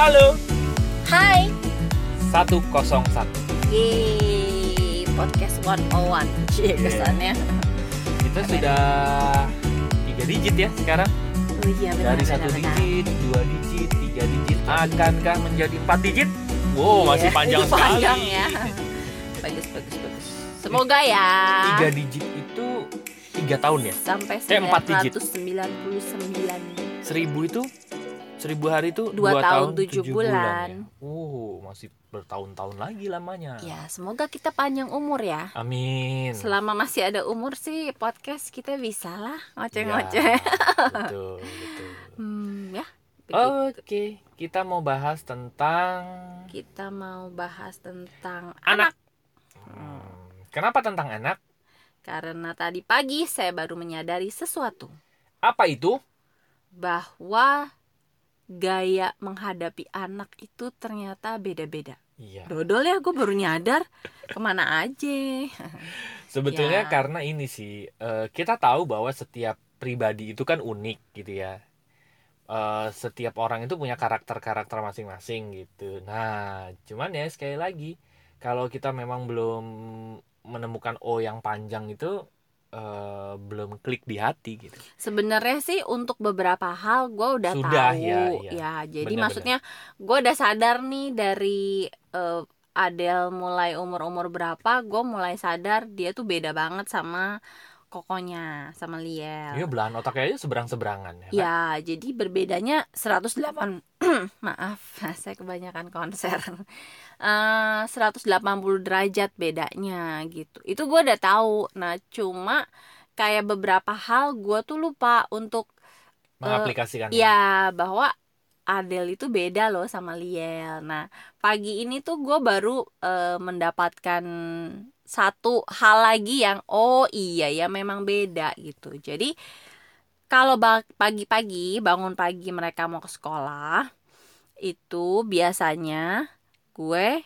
Halo, Hai, 101. di podcast 101 Cie Iya. kesannya Kita sudah tiga digit ya sekarang. Oh iya benar Dari satu benar, benar. digit, dua digit, tiga digit, akankah menjadi empat digit? Wow, Iya, masih panjang sekali. panjang ya Bagus, bagus, bagus Semoga ya Tiga digit itu tiga tahun ya. Sampai Eh, empat digit. 999 Seribu itu seribu hari itu Dua dua, tahun, tujuh tujuh bulan. ya. Oh, masih bertahun-tahun lagi lamanya. Ya, semoga kita panjang umur ya Amin. Selama masih ada umur sih podcast kita bisa lah ngoceh-ngoceh Ya, betul, betul. Hmm, ya. Oke, kita mau bahas tentang Kita mau bahas tentang anak. anak Hmm, Kenapa tentang anak? Karena tadi pagi saya baru menyadari sesuatu Apa itu? bahwa gaya menghadapi anak itu ternyata beda-beda. Iya. Dodol ya, gue baru nyadar ke mana aja. Sebetulnya Ya. karena ini sih eh, kita tahu bahwa setiap pribadi itu kan unik gitu ya. Eh, setiap orang itu punya karakter-karakter masing-masing gitu. Nah, cuman ya sekali lagi kalau kita memang belum menemukan O yang panjang itu eh, belum klik di hati gitu. Sebenarnya sih untuk beberapa hal gue udah Sudah, tahu, ya, iya. ya. Jadi Benar-benar. maksudnya gue udah sadar nih dari eh, Adele mulai umur-umur berapa, gue mulai sadar dia tuh beda banget sama kokonya, sama Liel. Iya belahan otaknya aja seberang-seberangan ya. kan? Ya, jadi berbedanya 108 maaf, saya kebanyakan konser. Eh 180 derajat bedanya gitu. Itu gue udah tahu. Nah, cuma kayak beberapa hal gue tuh lupa untuk Mengaplikasikan. ya bahwa Adele itu beda loh sama Liel. Nah, pagi ini tuh gue baru eh, mendapatkan satu hal lagi yang oh iya ya memang beda gitu. Jadi kalau pagi-pagi bangun pagi mereka mau ke sekolah itu biasanya gue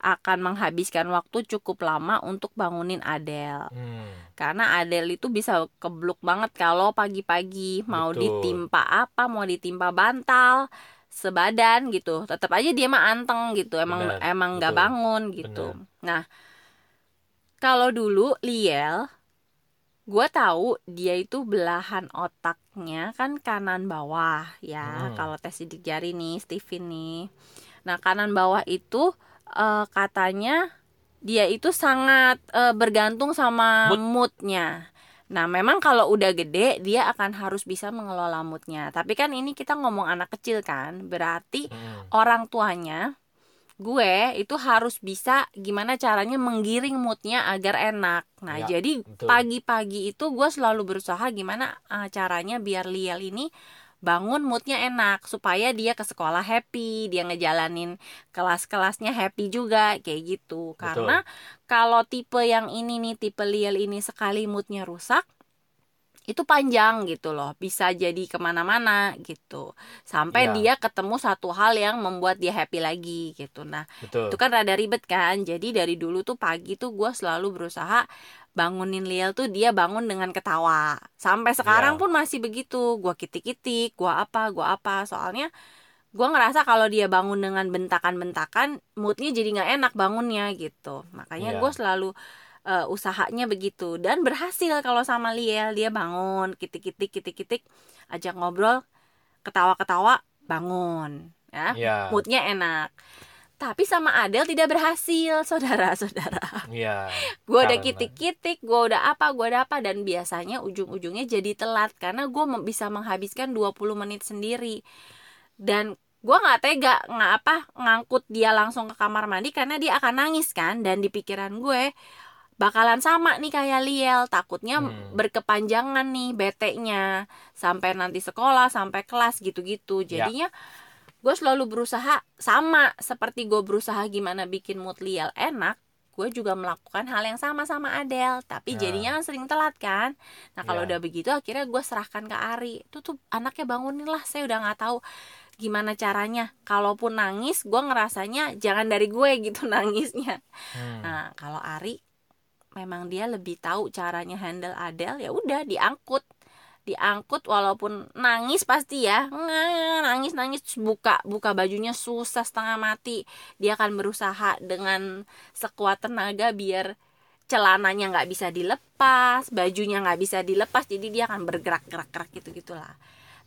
akan menghabiskan waktu cukup lama untuk bangunin Adele. Hmm, karena Adele itu bisa kebluk banget kalau pagi-pagi mau Betul. ditimpa apa mau ditimpa bantal sebadan gitu. Tetap aja dia mah anteng gitu emang Benar, emang nggak bangun gitu. Nah kalau dulu Liel gue tahu dia itu belahan otaknya kan kanan bawah ya Hmm. kalau tes sidik jari nih Steven nih nah kanan bawah itu eh, katanya dia itu sangat eh, bergantung sama Mood. moodnya. Nah, memang kalau udah gede dia akan harus bisa mengelola moodnya. Tapi kan ini kita ngomong anak kecil kan, berarti hmm. orang tuanya gue itu harus bisa gimana caranya menggiring moodnya agar enak. Nah, Ya, jadi betul. pagi-pagi itu gue selalu berusaha gimana eh, caranya biar Liel ini bangun moodnya enak supaya dia ke sekolah happy, dia ngejalanin kelas-kelasnya happy juga kayak gitu. Karena kalau tipe yang ini nih tipe Liel ini sekali moodnya rusak itu panjang gitu loh bisa jadi ke mana-mana gitu sampai Iya. dia ketemu satu hal yang membuat dia happy lagi gitu nah Betul. itu kan rada ribet kan jadi dari dulu tuh pagi tuh gue selalu berusaha bangunin Liel tuh dia bangun dengan ketawa sampai sekarang Iya. pun masih begitu gue kitik-kitik gue apa gue apa soalnya gue ngerasa kalau dia bangun dengan bentakan-bentakan moodnya jadi nggak enak bangunnya gitu makanya Iya. gue selalu eh, usahanya begitu. Dan berhasil kalau sama Liel dia bangun kitik-kitik kitik-kitik ajak ngobrol ketawa-ketawa bangun ya. Iya. moodnya enak. Tapi sama Adele tidak berhasil saudara-saudara. Iya. gue udah kitik-kitik gue udah apa gue udah apa dan biasanya ujung-ujungnya jadi telat. Karena gue bisa menghabiskan 20 menit sendiri. Dan gue nggak tega nggak apa ngangkut dia langsung ke kamar mandi karena dia akan nangis kan. Dan di pikiran gue bakalan sama nih kayak Liel takutnya Hmm. berkepanjangan nih bete-nya sampai nanti sekolah sampai kelas gitu-gitu Ya. jadinya gue selalu berusaha sama seperti gue berusaha gimana bikin mood Liel enak gue juga melakukan hal yang sama sama Adele tapi Ya. jadinya kan sering telat kan nah kalau Ya. udah begitu akhirnya gue serahkan ke Ari itu tuh anaknya bangunin lah saya udah nggak tahu gimana caranya kalaupun nangis gue ngerasanya jangan dari gue gitu nangisnya Hmm. nah kalau Ari memang dia lebih tahu caranya handle Adele ya udah diangkut. Diangkut walaupun nangis pasti ya. Nangis nangis buka buka bajunya susah setengah mati. Dia akan berusaha dengan sekuat tenaga biar celananya nggak bisa dilepas bajunya nggak bisa dilepas jadi dia akan bergerak gerak gerak gitu gitulah.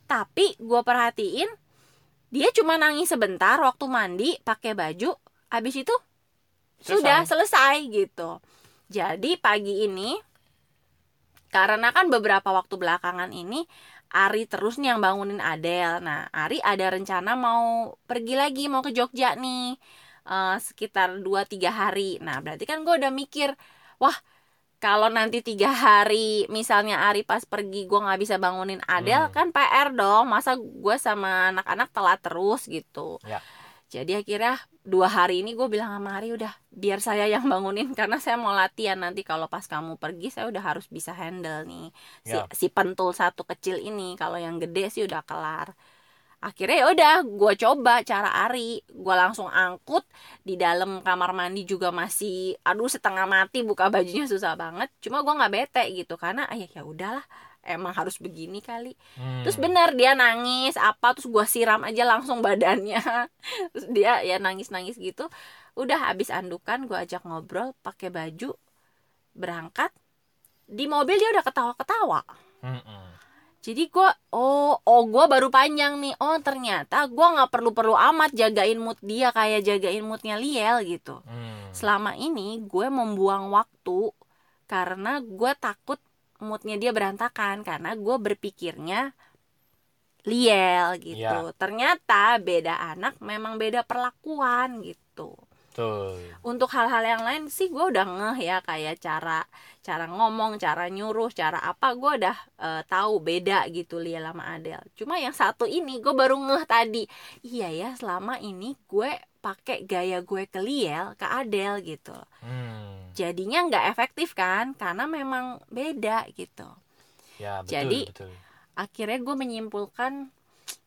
Tapi gue perhatiin dia cuma nangis sebentar waktu mandi pakai baju habis itu selesai. sudah selesai gitu jadi pagi ini karena kan beberapa waktu belakangan ini Ari terus nih yang bangunin Adel. Nah, Ari ada rencana mau pergi lagi, mau ke Jogja nih. Uh, sekitar 2-3 hari. Nah, berarti kan gue udah mikir, wah kalau nanti tiga hari misalnya Ari pas pergi gue nggak bisa bangunin Adel hmm. kan PR dong masa gue sama anak-anak telat terus gitu ya jadi akhirnya dua hari ini gue bilang sama Hari udah biar saya yang bangunin karena saya mau latihan nanti. Kalau pas kamu pergi saya udah harus bisa handle nih. Si ya. si pentul satu kecil ini kalau yang gede sih udah kelar. Akhirnya ya udah gue coba cara Ari. Gue langsung angkut. Di dalam kamar mandi juga masih aduh setengah mati buka bajunya susah banget. Cuma gue nggak bete gitu karena ayah ya udahlah emang harus begini kali. Hmm. terus bener dia nangis apa terus gue siram aja langsung badannya. Terus dia ya nangis nangis gitu. Udah habis andukan gue ajak ngobrol pakai baju berangkat. Di mobil dia udah ketawa ketawa hmm. jadi gue oh oh gue baru panjang nih. Oh ternyata gue nggak perlu perlu amat jagain mood dia kayak jagain moodnya Liel gitu. Hmm. selama ini gue membuang waktu karena gue takut moodnya dia berantakan karena gue berpikirnya liel gitu ya. ternyata beda anak memang beda perlakuan gitu Tuh. untuk hal-hal yang lain sih gue udah ngeh ya kayak cara cara ngomong cara nyuruh cara apa gue udah uh, tahu beda gitu liel sama Adel cuma yang satu ini gue baru ngeh tadi iya ya selama ini gue pakai gaya gue ke Liel ke Adel gitu hmm. Jadinya nggak efektif kan karena memang beda gitu ya, betul, jadi betul. akhirnya gue menyimpulkan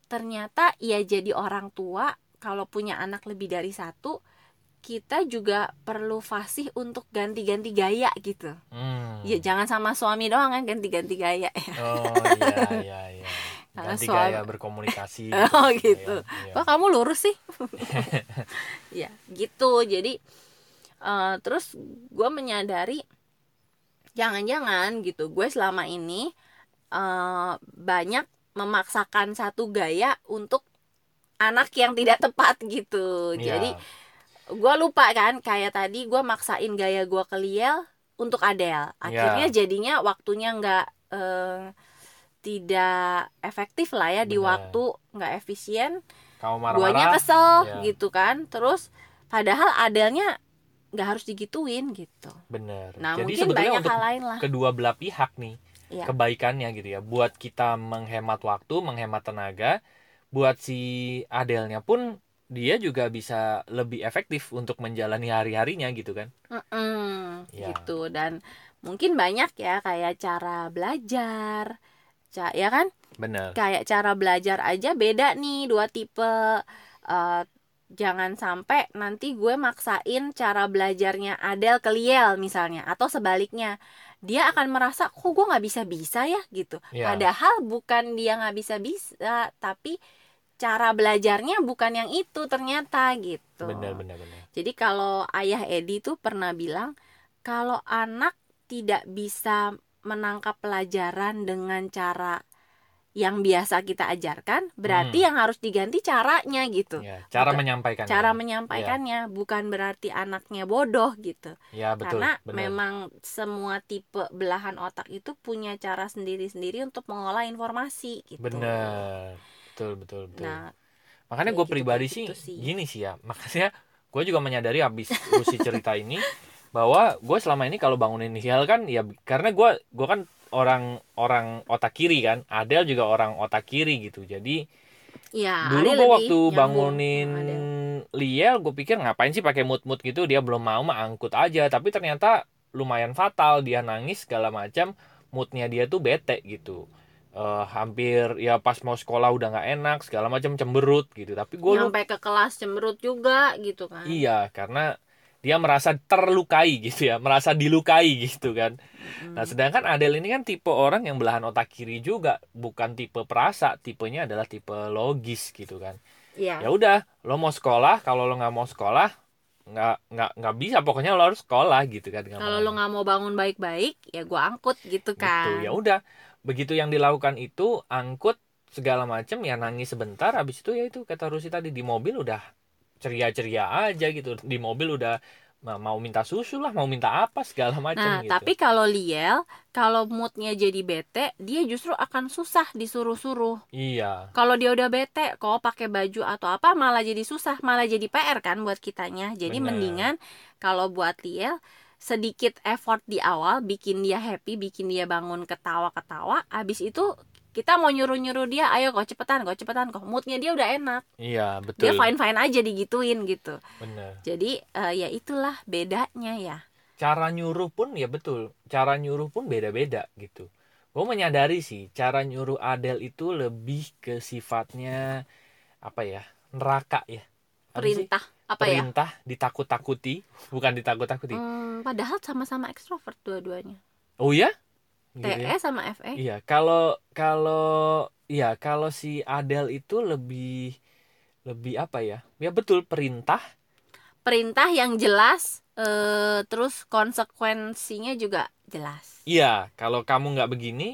ternyata ya jadi orang tua kalau punya anak lebih dari satu kita juga perlu fasih untuk ganti-ganti gaya gitu. Hmm. Ya jangan sama suami doang kan ganti-ganti gaya. Oh iya iya iya. Karena ganti suami... gaya berkomunikasi. oh gitu. Ya, Kok kamu lurus sih? ya gitu. Jadi uh, terus gue menyadari jangan-jangan gitu gue selama ini uh, banyak memaksakan satu gaya untuk anak yang tidak tepat gitu. Ya. Jadi gue lupa kan kayak tadi gue maksain gaya gue ke Liel untuk Adele. Akhirnya ya. jadinya waktunya nggak uh, tidak efektif lah ya Bener. di waktu nggak efisien guanya kesel ya. gitu kan terus padahal adelnya nggak harus digituin gitu. Bener. Nah jadi mungkin sebetulnya banyak hal lain lah. kedua belah pihak nih ya. kebaikannya gitu ya. Buat kita menghemat waktu menghemat tenaga buat si adelnya pun dia juga bisa lebih efektif untuk menjalani hari harinya gitu kan. Mm -mm, ya. gitu. Dan mungkin banyak ya kayak cara belajar ya kan? Benar kayak cara belajar aja beda nih dua tipe uh, jangan sampai nanti gue maksain cara belajarnya Adel ke Liel misalnya atau sebaliknya. Dia akan merasa kok gue nggak bisa bisa ya? gitu. Yeah. padahal bukan dia nggak bisa bisa tapi cara belajarnya bukan yang itu ternyata gitu. Benar benar benar. Jadi kalau ayah Edi tuh pernah bilang kalau anak tidak bisa menangkap pelajaran dengan cara yang biasa kita ajarkan berarti hmm. yang harus diganti caranya gitu. Ya, cara menyampaikan cara menyampaikannya ya. bukan berarti anaknya bodoh gitu. Ya, betul, karena betul. memang semua tipe belahan otak itu punya cara sendiri-sendiri untuk mengolah informasi gitu. Benar. Betul betul betul. Nah, makanya gue gitu, pribadi gitu sih, sih. gini sih ya. Makanya gue juga menyadari habis usi cerita ini bahwa gue selama ini kalau bangunin Hial kan ya karena gue gue kan orang orang otak kiri kan. Adel juga orang otak kiri gitu. Jadi ya, dulu gue waktu bangunin Liel gue pikir ngapain sih pakai mood mood gitu. Dia belum mau mah angkut aja. Tapi ternyata lumayan fatal. Dia nangis segala macam. Moodnya dia tuh bete gitu. Uh, hampir ya pas mau sekolah udah nggak enak segala macam cemberut gitu. Tapi gue sampai ke kelas cemberut juga gitu kan. Iya karena dia merasa terlukai gitu ya merasa dilukai gitu kan Hmm. nah sedangkan Adele ini kan tipe orang yang belahan otak kiri juga bukan tipe perasa tipenya adalah tipe logis gitu kan Iya. ya udah lo mau sekolah kalau lo nggak mau sekolah nggak nggak nggak bisa pokoknya lo harus sekolah gitu kan Kalau lo nggak mau bangun baik-baik, ya gua angkut gitu kan. Gitu, ya udah begitu yang dilakukan itu angkut segala macem ya nangis sebentar habis itu ya itu kata Rusi tadi di mobil udah ceria-ceria aja gitu di mobil udah ma- mau minta susu lah mau minta apa segala macem Nah, gitu tapi kalau Liel, kalau moodnya jadi bete, dia justru akan susah disuruh-suruh. iya Kalau dia udah bete, kok pakai baju atau apa malah jadi susah, malah jadi PR kan buat kitanya. Jadi Bener. mendingan kalau buat Liel sedikit effort di awal bikin dia happy, bikin dia bangun ketawa-ketawa, abis itu kita mau nyuruh-nyuruh dia, ayo kok cepetan, kok cepetan, kok. Moodnya dia udah enak, iya dia betul. fine-fine aja digituin gitu. bener. Jadi eh, ya itulah bedanya ya. cara nyuruh pun ya betul. Cara nyuruh pun beda-beda gitu. Gue menyadari sih cara nyuruh Adele itu lebih ke sifatnya apa ya neraka ya. Apa sih? Perintah. Apa ya? perintah ditakut-takuti. Bukan ditakut-takuti. Hmm, padahal sama-sama ekstrovert dua-duanya. oh ya Gitu TE ya? sama FE. iya kalau kalau iya kalau si Adele itu lebih lebih apa ya ya betul perintah Perintah yang jelas eh terus konsekuensinya juga jelas. iya kalau kamu nggak begini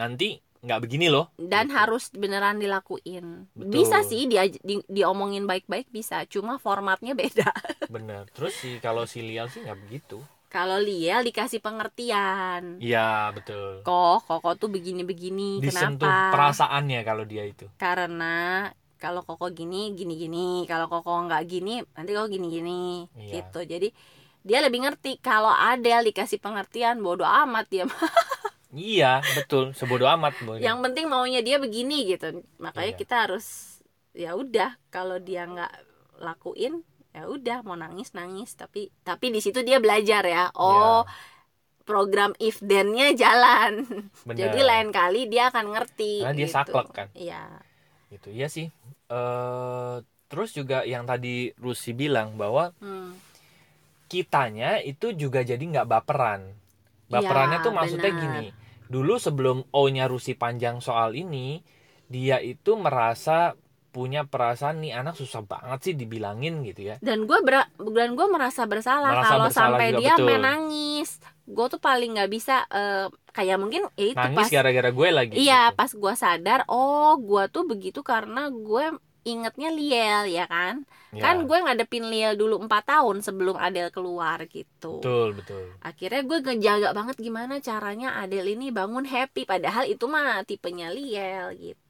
nanti nggak begini loh Dan Gitu. harus beneran dilakuin. Betul. Bisa sih dia di, diomongin baik-baik bisa, cuma formatnya beda. bener terus sih kalau si Lial sih nggak begitu Kalau Liel dikasih pengertian. iya betul Kok, koko tuh begini-begini, disentuh kenapa? perasaannya kalau dia itu karena kalau koko gini gini gini kalau koko nggak gini nanti koko gini gini Iya. gitu jadi dia lebih ngerti kalau Adele dikasih pengertian bodoh amat dia iya betul sebodoh amat Boy. yang penting maunya dia begini gitu makanya Iya. kita harus ya udah kalau dia nggak lakuin ya udah mau nangis nangis tapi tapi di situ dia belajar ya oh program if then-nya jalan Bener. jadi lain kali dia akan ngerti Karena dia gitu. saklek kan. iya gitu iya sih eh terus juga yang tadi Rusi bilang bahwa Hmm. kitanya itu juga jadi nggak baperan baperannya Iya, tuh maksudnya benar. gini dulu sebelum O-nya Rusi panjang soal ini dia itu merasa punya perasaan nih anak susah banget sih dibilangin gitu ya. Dan gue dan gue merasa bersalah Merasa kalau bersalah sampai juga, dia betul. main nangis. Gue tuh paling nggak bisa eh, kayak mungkin ya itu nangis pas gara-gara gue lagi iya gitu. pas gue sadar oh gue tuh begitu karena gue ingetnya Liel ya kan? Ya, kan gue ngadepin Liel dulu empat tahun sebelum Adele keluar gitu. Betul betul. Akhirnya gue ngejaga banget gimana caranya Adele ini bangun happy padahal itu mah tipenya Liel gitu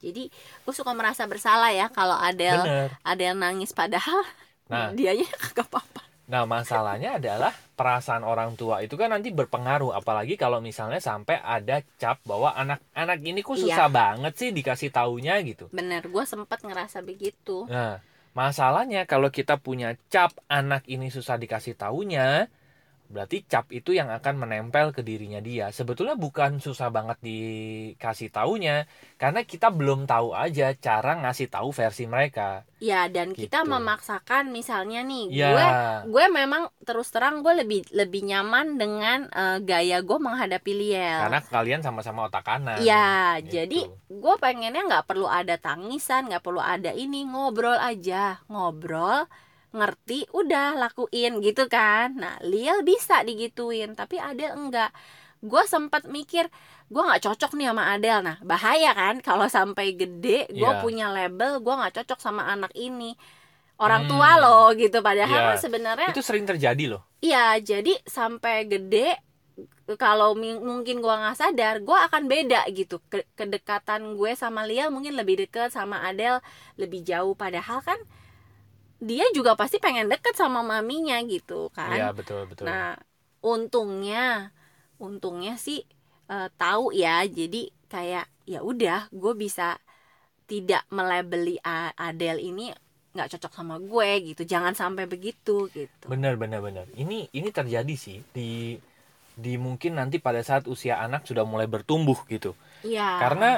jadi gue suka merasa bersalah ya kalau Adele bener Adele nangis padahal nah dianya kagak apa-apa Nah, masalahnya adalah perasaan orang tua itu kan nanti berpengaruh apalagi kalau misalnya sampai ada cap bahwa anak-anak ini kok susah Iya. banget sih dikasih taunya gitu. bener gue sempet ngerasa begitu Nah, masalahnya kalau kita punya cap anak ini susah dikasih taunya, berarti cap itu yang akan menempel ke dirinya dia. Sebetulnya bukan susah banget dikasih taunya, karena kita belum tahu aja cara ngasih tahu versi mereka. ya dan kita Gitu. memaksakan misalnya nih Ya, gue gue memang terus terang gue lebih lebih nyaman dengan eh, gaya gue menghadapi Liel karena kalian sama-sama otak kanan. ya Gitu. jadi gue pengennya nggak perlu ada tangisan nggak perlu ada ini ngobrol aja ngobrol ngerti udah lakuin gitu kan nah Liel bisa digituin tapi Adel enggak gue sempat mikir gue nggak cocok nih sama Adel nah bahaya kan kalau sampai gede gue Iya. punya label gue nggak cocok sama anak ini orang Hmm. tua loh gitu padahal mah sebenarnya itu sering terjadi loh. Iya, jadi sampai gede kalau mungkin gua nggak sadar, gua akan beda gitu. Ke- kedekatan gue sama Lia mungkin lebih deket sama Adele lebih jauh padahal kan dia juga pasti pengen deket sama maminya gitu kan. Iya, betul, betul. Nah, untungnya untungnya sih eh, tahu ya. Jadi kayak ya udah, gue bisa tidak melabeli A- Adele ini nggak cocok sama gue gitu. Jangan sampai begitu gitu. Benar, benar, benar. Ini ini terjadi sih di di mungkin nanti pada saat usia anak sudah mulai bertumbuh gitu. Iya. Karena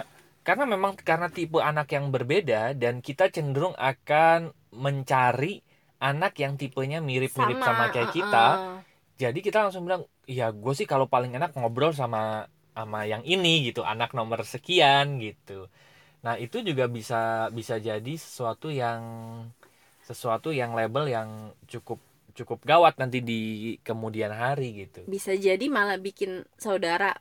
karena memang karena tipe anak yang berbeda dan kita cenderung akan mencari anak yang tipenya mirip-mirip Sama, sama, kayak kita jadi kita langsung bilang iya gue sih kalau paling enak ngobrol sama sama yang ini gitu anak nomor sekian gitu. Nah itu juga bisa bisa jadi sesuatu yang sesuatu yang label yang cukup cukup gawat nanti di kemudian hari gitu. Bisa jadi malah bikin saudara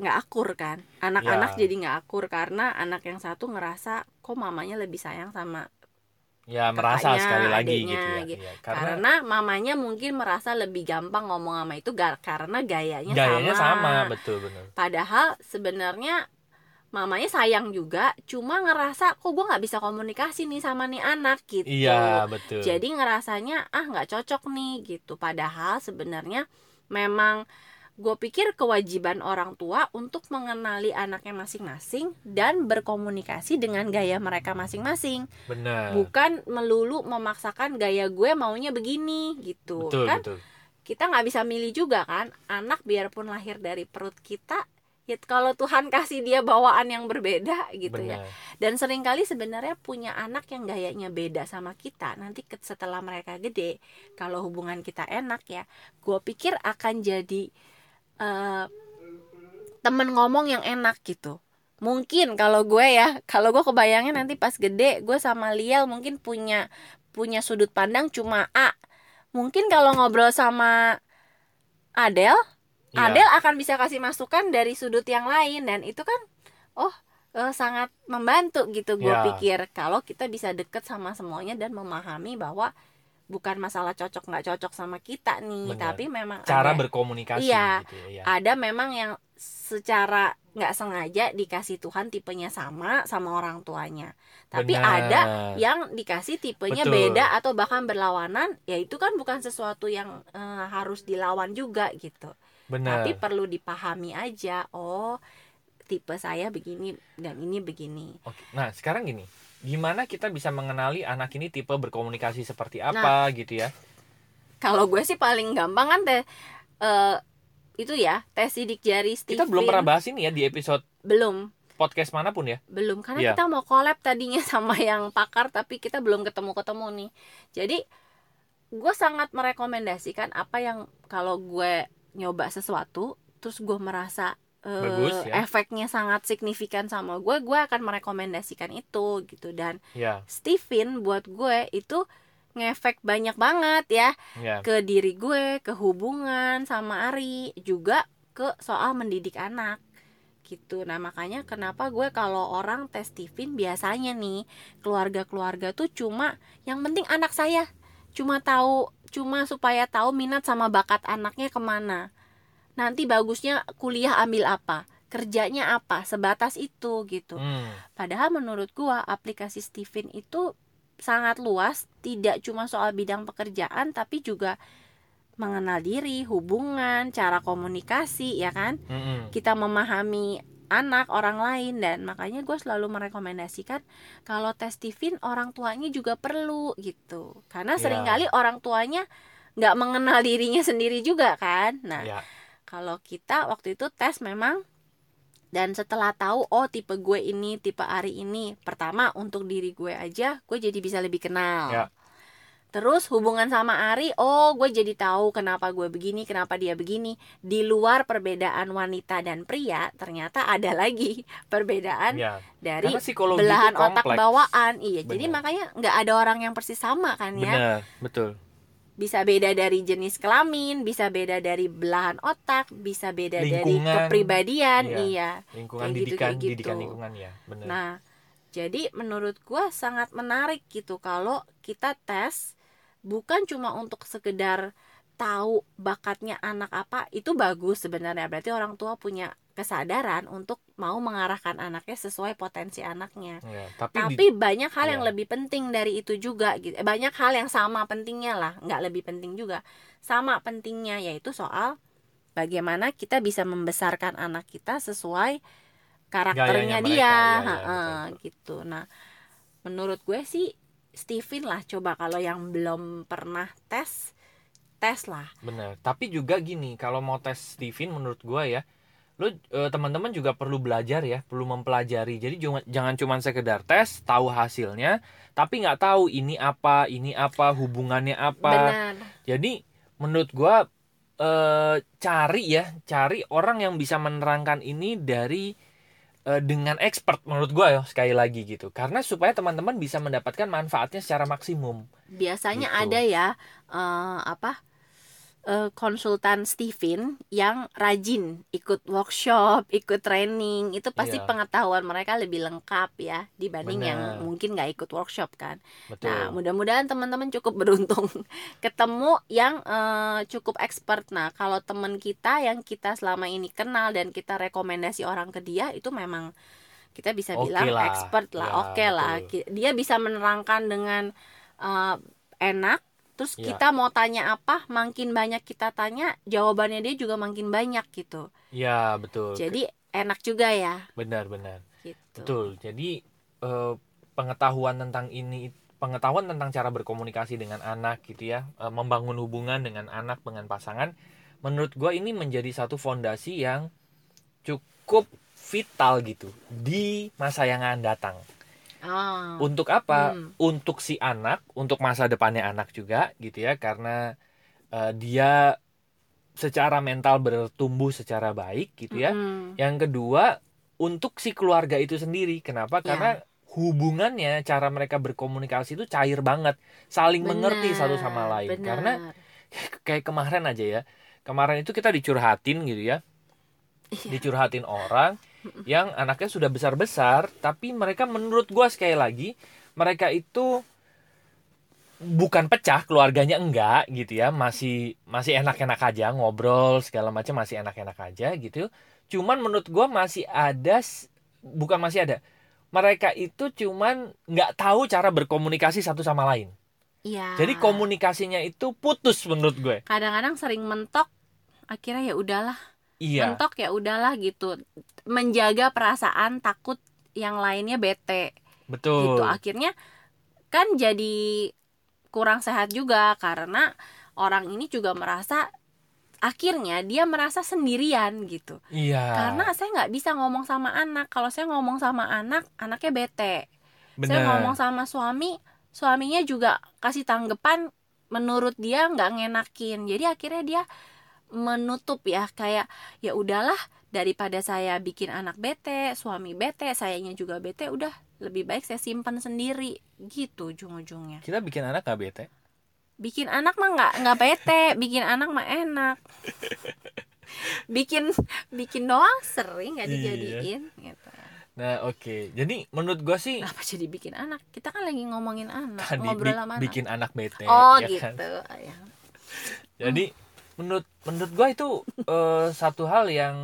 nggak akur kan? Anak-anak Ya. jadi nggak akur karena anak yang satu ngerasa kok mamanya lebih sayang sama ya merasa Kakaknya, sekali lagi adiknya, gitu ya, gitu. Iya, karena karena mamanya mungkin merasa lebih gampang ngomong sama itu gar- karena gayanya, gayanya sama. sama betul benar padahal sebenarnya mamanya sayang juga cuma ngerasa kok gue nggak bisa komunikasi nih sama nih anak? Gitu. Iya betul. Jadi ngerasanya ah nggak cocok nih gitu. Padahal sebenarnya memang gue pikir kewajiban orang tua untuk mengenali anaknya masing-masing dan berkomunikasi dengan gaya mereka masing-masing. Benar. Bukan melulu memaksakan gaya gue maunya begini gitu betul kan? betul. Kita nggak bisa milih juga kan? Anak biarpun lahir dari perut kita ya kalau Tuhan kasih dia bawaan yang berbeda gitu ya. Benar. Dan sering kali sebenarnya punya anak yang gayanya beda sama kita nanti setelah mereka gede kalau hubungan kita enak ya gue pikir akan jadi eh, temen ngomong yang enak gitu mungkin kalau gue ya kalau gue kebayangnya nanti pas gede gue sama Liel mungkin punya punya sudut pandang cuma A mungkin kalau ngobrol sama Adel Iya. Adel akan bisa kasih masukan dari sudut yang lain dan itu kan oh eh, sangat membantu gitu gue Ya. pikir kalau kita bisa deket sama semuanya dan memahami bahwa bukan masalah cocok nggak cocok sama kita nih Benar. tapi memang cara ada, berkomunikasi Iya. gitu ya iya. ada memang yang secara nggak sengaja dikasih Tuhan tipenya sama sama orang tuanya tapi Benar. ada yang dikasih tipenya Betul. beda atau bahkan berlawanan ya itu kan bukan sesuatu yang eh, harus dilawan juga gitu benar tapi perlu dipahami aja oh tipe saya begini dan ini begini Oke, nah sekarang gini, gimana kita bisa mengenali anak ini tipe berkomunikasi seperti Nah. apa gitu ya? kalau gue sih paling gampang kan teh eh, itu ya tes sidik jari Steven Kita belum pernah bahas ini ya di episode belum podcast mana pun ya. belum karena Iya. kita mau collab tadinya sama yang pakar tapi kita belum ketemu ketemu nih jadi gue sangat merekomendasikan apa yang kalau gue nyoba sesuatu terus gue merasa eh, Bagus, ya. efeknya sangat signifikan sama gue gue akan merekomendasikan itu gitu dan Ya, Steven buat gue itu ngefek banyak banget ya ya. ke diri gue, ke hubungan sama Ari, juga ke soal mendidik anak gitu. Nah makanya kenapa gue kalau orang tes Steven biasanya nih keluarga-keluarga tuh cuma yang penting anak saya cuma tahu cuma supaya tahu minat sama bakat anaknya ke mana. Nanti bagusnya kuliah ambil apa, kerjanya apa, sebatas itu gitu. Hmm, Padahal menurut gua aplikasi Steven itu sangat luas, tidak cuma soal bidang pekerjaan tapi juga mengenal diri, hubungan, cara komunikasi ya kan? mm-mm. Kita memahami anak orang lain dan makanya gue selalu merekomendasikan kalau tes Steven orang tuanya juga perlu gitu karena Iya. sering kali orang tuanya nggak mengenal dirinya sendiri juga kan nah Ya, kalau kita waktu itu tes memang dan setelah tahu oh tipe gue ini tipe Ari ini pertama untuk diri gue aja gue jadi bisa lebih kenal Ya. terus hubungan sama Ari oh gue jadi tahu kenapa gue begini kenapa dia begini di luar perbedaan wanita dan pria ternyata ada lagi perbedaan ya. dari belahan otak kompleks. bawaan iya jadi Benar. makanya nggak ada orang yang persis sama kan ya Benar, betul. Bisa beda dari jenis kelamin, bisa beda dari belahan otak, bisa beda dari Lingkungan. kepribadian, Iya. iya. Lingkungan Kayak gitu, didikan, kayak gitu. didikan lingkungan ya, benar. Nah, jadi menurut gua sangat menarik gitu kalau kita tes bukan cuma untuk sekedar tahu bakatnya anak apa, itu bagus sebenarnya. Berarti orang tua punya kesadaran untuk mau mengarahkan anaknya sesuai potensi anaknya. Ya, tapi, di- Tapi banyak hal yang Iya. lebih penting dari itu juga gitu. Eh, Banyak hal yang sama pentingnya lah, nggak lebih penting juga. Sama pentingnya yaitu soal bagaimana kita bisa membesarkan anak kita sesuai karakternya Gayanya dia, mereka, Heeh, betul, gitu. Nah, menurut gue sih Steven lah coba kalau yang belum pernah tes tes lah. Bener. Tapi juga gini, kalau mau tes Steven menurut gua ya, lu eh, teman-teman juga perlu belajar ya perlu mempelajari jadi jangan jangan cuma sekedar tes tahu hasilnya tapi nggak tahu ini apa ini apa hubungannya apa benar jadi menurut gua eh, cari ya cari orang yang bisa menerangkan ini dari eh, dengan expert menurut gua ya sekali lagi gitu karena supaya teman-teman bisa mendapatkan manfaatnya secara maksimum biasanya Gitu. ada ya eh, apa eh, konsultan Steven yang rajin ikut workshop, ikut training itu pasti Iya. pengetahuan mereka lebih lengkap ya dibanding yang Benar. mungkin nggak ikut workshop kan. betul Nah mudah-mudahan teman-teman cukup beruntung ketemu yang eh, cukup expert. Nah kalau teman kita yang kita selama ini kenal dan kita rekomendasi orang ke dia itu memang kita bisa Oke bilang lah. expert lah, Ya, oke lah. betul. Ki- Dia bisa menerangkan dengan eh, enak. Terus Ya. kita mau tanya apa, makin banyak kita tanya, jawabannya dia juga makin banyak gitu. ya betul Jadi enak juga ya, benar-benar gitu. Betul. Jadi eh, pengetahuan tentang ini pengetahuan tentang cara berkomunikasi dengan anak gitu ya, eh, membangun hubungan dengan anak dengan pasangan menurut gua ini menjadi satu fondasi yang cukup vital gitu di masa yang akan datang. Ah, Untuk apa? Hmm. Untuk si anak, untuk masa depannya anak juga gitu ya karena eh, dia secara mental bertumbuh secara baik gitu ya. mm-mm. Yang kedua, untuk si keluarga itu sendiri. Kenapa? Ya. Karena hubungannya, cara mereka berkomunikasi itu cair banget, saling mengerti Benar, satu sama lain. benar. Karena kayak kemarin aja ya, kemarin itu kita dicurhatin gitu ya, Iya. dicurhatin orang yang anaknya sudah besar-besar, tapi mereka menurut gua sekali lagi, mereka itu bukan pecah keluarganya enggak gitu ya. Masih masih enak-enak aja ngobrol segala macam masih enak-enak aja gitu. Cuman menurut gua masih ada bukan masih ada. Mereka itu cuman nggak tahu cara berkomunikasi satu sama lain. Iya. jadi komunikasinya itu putus menurut gue. Kadang-kadang sering mentok akhirnya ya udahlah iya. mentok ya udahlah gitu. Menjaga perasaan takut yang lainnya bete. Betul. Gitu. Akhirnya kan jadi kurang sehat juga karena orang ini juga merasa akhirnya dia merasa sendirian gitu. Iya. Karena saya nggak bisa ngomong sama anak. Kalau saya ngomong sama anak anaknya bete. Benar. saya ngomong sama suami suaminya juga kasih tanggapan menurut dia nggak ngenakin. Jadi akhirnya dia menutup ya kayak ya udahlah daripada saya bikin anak bete suami bete sayanya juga bete udah lebih baik saya simpan sendiri. Gitu ujung-ujungnya. Kita bikin anak gak bete? Bikin anak mah nggak nggak bete bikin anak mah enak. Bikin bikin doang sering nggak Iya. dijadiin gitu. Nah oke. Jadi menurut gua sih kenapa jadi bikin anak? Kita kan lagi ngomongin anak tadi ngobrol bi- anak. bikin anak bete oh ya gitu kan? Jadi menurut menurut gua itu eh, satu hal yang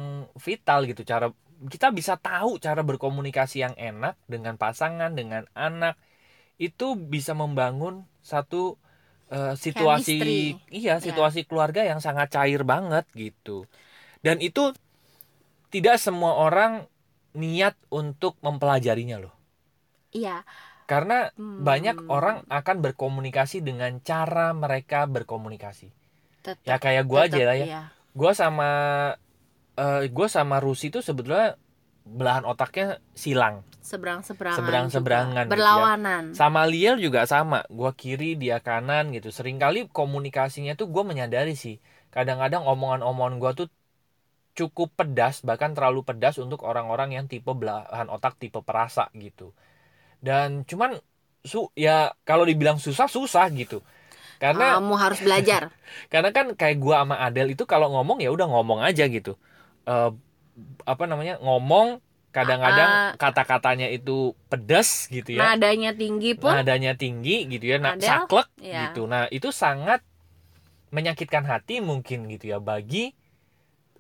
vital gitu cara kita bisa tahu cara berkomunikasi yang enak dengan pasangan dengan anak itu bisa membangun satu eh, situasi Chemistry. iya Ya. situasi keluarga yang sangat cair banget gitu. Dan itu tidak semua orang niat untuk mempelajarinya loh. Iya. Karena Hmm, banyak orang akan berkomunikasi dengan cara mereka berkomunikasi ya kayak gua aja lah ya. iya. gue sama eh gue sama Rusi itu sebetulnya belahan otaknya silang. Seberang seberangan Seberang-seberangan gitu ya. berlawanan. Sama Liel juga sama. Gue kiri dia kanan gitu. Seringkali komunikasinya tuh gue menyadari sih. Kadang-kadang omongan-omongan gue tuh cukup pedas bahkan terlalu pedas untuk orang-orang yang tipe belahan otak tipe perasa gitu. Dan cuman su ya kalau dibilang susah susah gitu karena kamu harus belajar karena kan kayak gua sama Adel itu kalau ngomong ya udah ngomong aja gitu Eh, apa namanya ngomong kadang-kadang Ah. kata-katanya itu pedas gitu ya nadanya tinggi pun nadanya tinggi gitu ya Adel, saklek ya. gitu nah itu sangat menyakitkan hati mungkin gitu ya bagi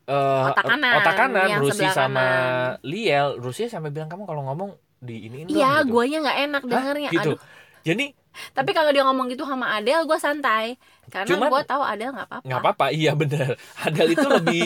eh, Otak kanan, otak kanan Rusi sama kanan. Liel Rusi sampai bilang kamu kalau ngomong di ini iya gitu. guanya nggak enak Hah? dengernya gitu aduh jadi Tapi kalau dia ngomong gitu sama Adele, gue santai. Karena gue tahu Adele nggak apa-apa. nggak apa-apa iya bener Adele itu lebih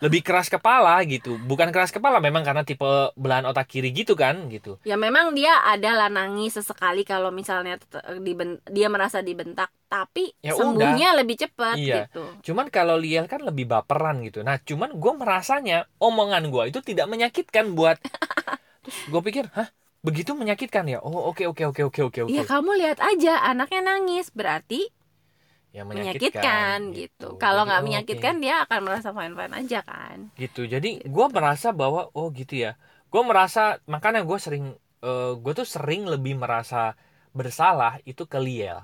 lebih keras kepala gitu bukan keras kepala memang karena tipe belahan otak kiri gitu kan gitu Ya memang dia adalah nangis sesekali kalau misalnya diben- dia merasa dibentak, tapi Ya sembuhnya lebih cepat Iya. gitu. cuman kalau Liel kan lebih baperan gitu nah cuman gue merasanya omongan gue itu tidak menyakitkan buat terus gue pikir hah begitu menyakitkan ya? Oh oke oke oke oke oke oke. Ya kamu lihat aja anaknya nangis, berarti ya menyakitkan, gitu. Kalau Jadi, nggak oh, menyakitkan dia akan merasa fine-fine aja kan. gitu. Jadi gue merasa bahwa oh gitu ya. Gue merasa makanya gue sering gue tuh sering lebih merasa bersalah itu ke Liel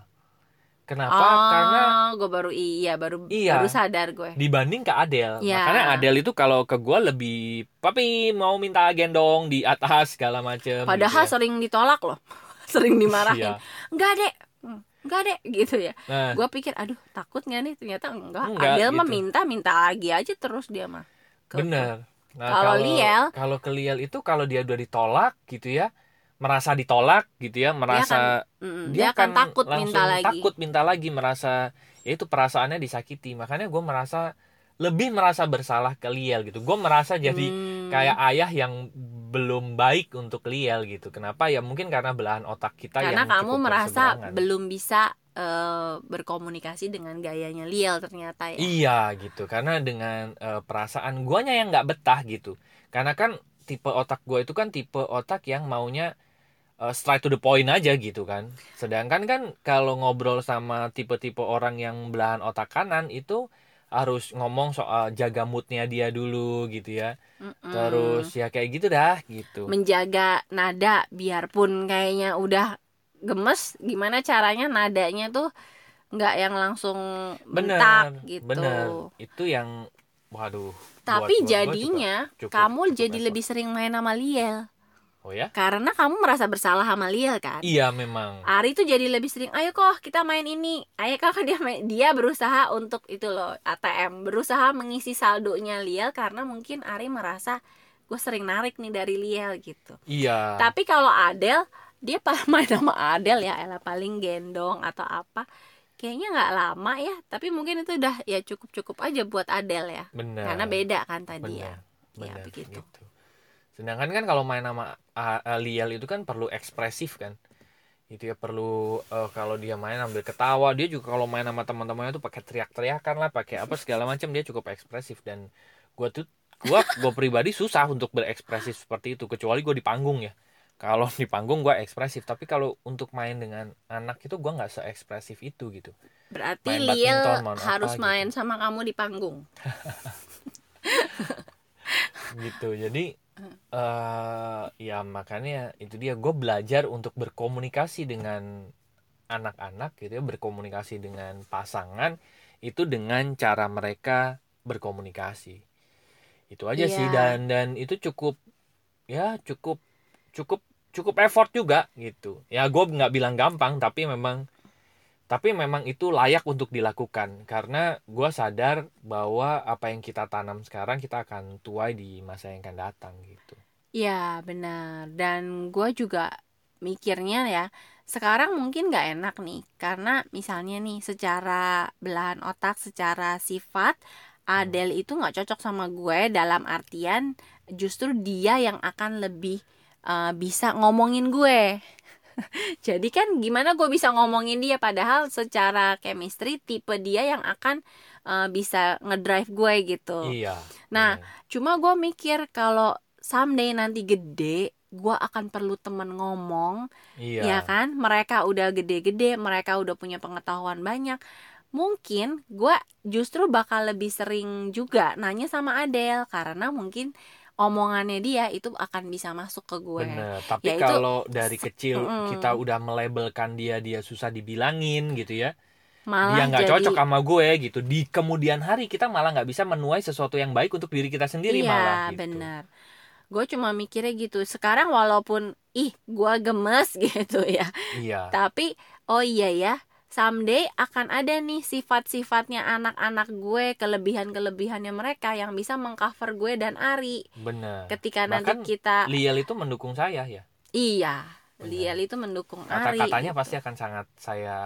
kenapa karena gue baru iya baru Iya. baru sadar gue. dibanding ke Adele Ya. makanya Adele itu kalau ke gue lebih papi mau minta gendong di atas segala macem Padahal gitu sering ditolak loh, sering ya. dimarahin. Iya. Enggak dek, Hmm, enggak dek gitu ya. nah Gue pikir aduh takut nggak nih ternyata enggak. Enggak, Adele mah gitu. minta minta lagi aja terus dia mah. Ke- bener nah, Kalau Liel- kalau ke Liel itu kalau dia udah ditolak gitu ya merasa ditolak gitu ya merasa Mm, dia, akan takut langsung minta lagi. takut minta lagi merasa ya itu perasaannya disakiti. Makanya gue merasa lebih merasa bersalah ke Liel gitu. Gue merasa jadi Hmm. kayak ayah yang belum baik untuk Liel gitu. Kenapa? Ya mungkin karena belahan otak kita karena yang kamu merasa belum bisa eh, berkomunikasi dengan gayanya Liel ternyata ya. iya gitu. Karena dengan eh, perasaan guanya yang nggak betah gitu. Karena kan tipe otak gue itu kan tipe otak yang maunya eh, straight to the point aja gitu kan. Sedangkan kan kalau ngobrol sama tipe-tipe orang yang belahan otak kanan itu harus ngomong soal jaga moodnya dia dulu gitu ya. Mm-mm. terus ya kayak gitu dah gitu. Menjaga nada biarpun kayaknya udah gemes gimana caranya nadanya tuh nggak yang langsung bener bentak gitu. bener. Itu yang waduh tapi buat jadinya juga cukup- kamu cukup jadi effort. lebih sering main sama Liel oh ya? Karena kamu merasa bersalah sama Liel kan? Iya memang. Ari tuh jadi lebih sering ayo kok kita main ini. Ayo kok dia main dia berusaha untuk itu loh ATM berusaha mengisi saldonya Liel karena mungkin Ari merasa gue sering narik nih dari Liel gitu. Iya. Tapi kalau Adele dia main sama Adele ya elah paling gendong atau apa. Kayaknya nggak lama ya tapi mungkin itu udah ya cukup cukup aja buat Adele ya. Bener karena beda kan tadi ya. Bener, Ya, bener, begitu. gitu. Sedangkan kan kalau main sama Liel itu kan perlu ekspresif kan. Itu ya perlu eh, kalau dia main ambil ketawa, dia juga kalau main sama teman-temannya tuh pakai teriak-teriakan lah, pakai apa segala macam dia cukup ekspresif dan gua tuh gua gua pribadi susah untuk berekspresif seperti itu kecuali gua di panggung ya. Kalau di panggung gua ekspresif, tapi kalau untuk main dengan anak itu gua nggak seekspresif itu gitu. berarti Main Liel main apa harus gitu. main sama kamu di panggung gitu jadi eh ya makanya itu dia. Gue belajar untuk berkomunikasi dengan anak-anak gitu ya berkomunikasi dengan pasangan itu dengan cara mereka berkomunikasi. Itu aja sih Iya. dan dan itu cukup ya cukup cukup cukup effort juga gitu. Ya gue nggak bilang gampang tapi memang tapi memang itu layak untuk dilakukan karena gue sadar bahwa apa yang kita tanam sekarang kita akan tuai di masa yang akan datang gitu. Ya benar. Dan gue juga mikirnya ya sekarang mungkin nggak enak nih karena misalnya nih secara belahan otak secara sifat Adele itu nggak cocok sama gue dalam artian justru dia yang akan lebih eh, bisa ngomongin gue jadi kan gimana gue bisa ngomongin dia padahal secara chemistry tipe dia yang akan eh, bisa ngedrive gue gitu iya Nah, bener. Cuma gue mikir kalau someday nanti gede, gue akan perlu temen ngomong, iya ya kan? Mereka udah gede-gede, mereka udah punya pengetahuan banyak. Mungkin gue justru bakal lebih sering juga nanya sama Adele karena mungkin omongannya dia itu akan bisa masuk ke gue. bener tapi Ya, itu- kalau dari kecil Mm-mm. kita udah melabelkan dia dia susah dibilangin gitu ya Malah dia nggak cocok sama gue gitu di kemudian hari kita malah nggak bisa menuai sesuatu yang baik untuk diri kita sendiri iya, malah gitu benar. Gue cuma mikirnya gitu. Sekarang walaupun ih gue gemes gitu ya. iya Tapi oh iya ya, someday akan ada nih sifat-sifatnya anak-anak gue, kelebihan-kelebihannya mereka yang bisa mengcover gue dan Ari. bener Ketika Bahkan nanti kita Liel itu mendukung saya ya iya, Benar. Liel itu mendukung Ari kata-katanya gitu. pasti akan sangat saya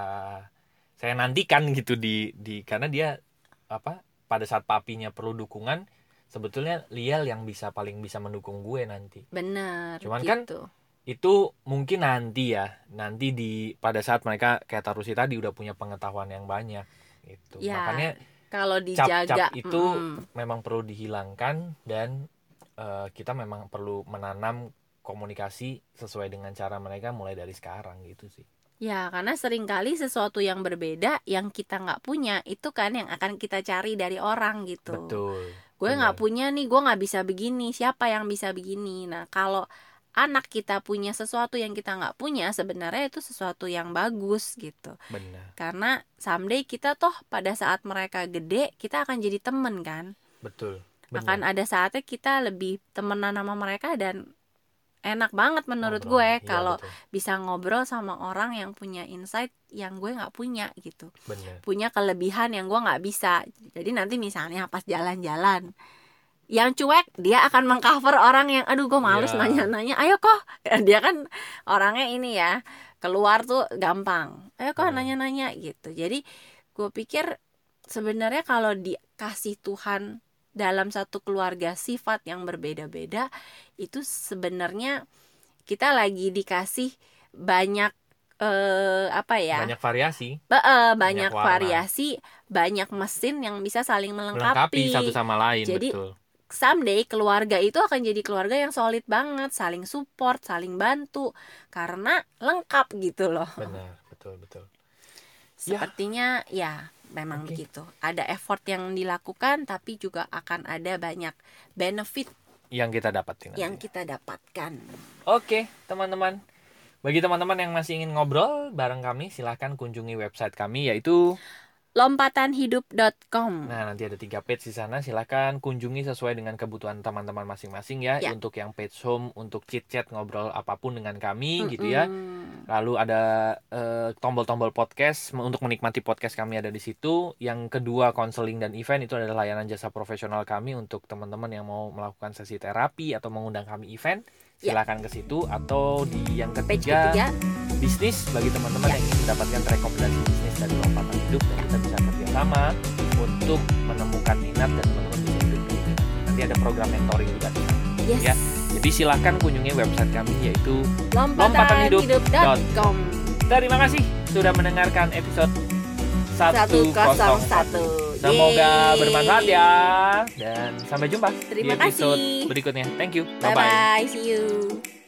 saya nantikan gitu di di karena dia apa pada saat papinya perlu dukungan sebetulnya Liel yang bisa paling bisa mendukung gue nanti bener Cuman kan gitu. Itu mungkin nanti ya nanti di pada saat mereka kayak Tarusi tadi udah punya pengetahuan yang banyak gitu. Ya, makanya kalau dijaga itu mm, memang perlu dihilangkan dan eh, kita memang perlu menanam komunikasi sesuai dengan cara mereka mulai dari sekarang gitu sih. Ya karena sering kali sesuatu yang berbeda yang kita nggak punya itu kan yang akan kita cari dari orang gitu. Betul gue nggak punya nih gue nggak bisa begini siapa yang bisa begini? Nah kalau anak kita punya sesuatu yang kita nggak punya sebenarnya itu sesuatu yang bagus gitu. Benar. Karena someday kita toh pada saat mereka gede kita akan jadi temen kan? Betul. Akan benar. ada saatnya kita lebih temenan sama mereka dan enak banget menurut Ngobrol. gue Iya, kalau bisa ngobrol sama orang yang punya insight yang gue nggak punya gitu. Benar. Punya kelebihan yang gue nggak bisa. Jadi nanti misalnya pas jalan-jalan yang cuek dia akan mengcover orang yang aduh gue males Iya. nanya-nanya ayo kok dia kan orangnya ini ya keluar tuh gampang ayo kok Hmm. nanya-nanya gitu jadi gue pikir sebenarnya kalau dikasih Tuhan dalam satu keluarga sifat yang berbeda-beda itu sebenarnya kita lagi dikasih banyak eh, apa ya banyak variasi Ba- eh, Banyak banyak, warna. variasi, banyak mesin yang bisa saling melengkapi melengkapi. satu sama lain Jadi, betul Someday keluarga itu akan jadi keluarga yang solid banget, saling support, saling bantu karena lengkap gitu loh. benar betul betul Ya. Sepertinya ya memang Oke. begitu. Ada effort yang dilakukan tapi juga akan ada banyak benefit yang kita dapatin yang kita dapatkan. Oke, teman-teman. Bagi teman-teman yang masih ingin ngobrol bareng kami, silahkan kunjungi website kami yaitu Lompatanhidup.com. Nah, nanti ada tiga page di sana. Silahkan kunjungi sesuai dengan kebutuhan teman-teman masing-masing ya. Ya. Untuk yang page home, untuk chit-chat, ngobrol apa pun dengan kami gitu ya. Lalu ada eh, tombol-tombol podcast untuk menikmati podcast kami ada di situ. Yang kedua, konseling dan event itu adalah layanan jasa profesional kami untuk teman-teman yang mau melakukan sesi terapi atau mengundang kami event. Ya. Silahkan ke situ atau di yang Page ketiga ketiga bisnis bagi teman-teman Ya. yang ingin mendapatkan rekomendasi bisnis dari lompatan hidup dan kita bisa kerjasama untuk menemukan minat dan teman-teman bisa hidup. Nanti ada program mentoring juga di sana. Yes. Ya. Jadi silahkan kunjungi website kami yaitu lompatanhidup.com Terima kasih sudah mendengarkan episode 101. 101 Semoga Yeay. bermanfaat ya dan sampai jumpa Terima di episode kasih. berikutnya. Thank you. bye Bye bye. bye see you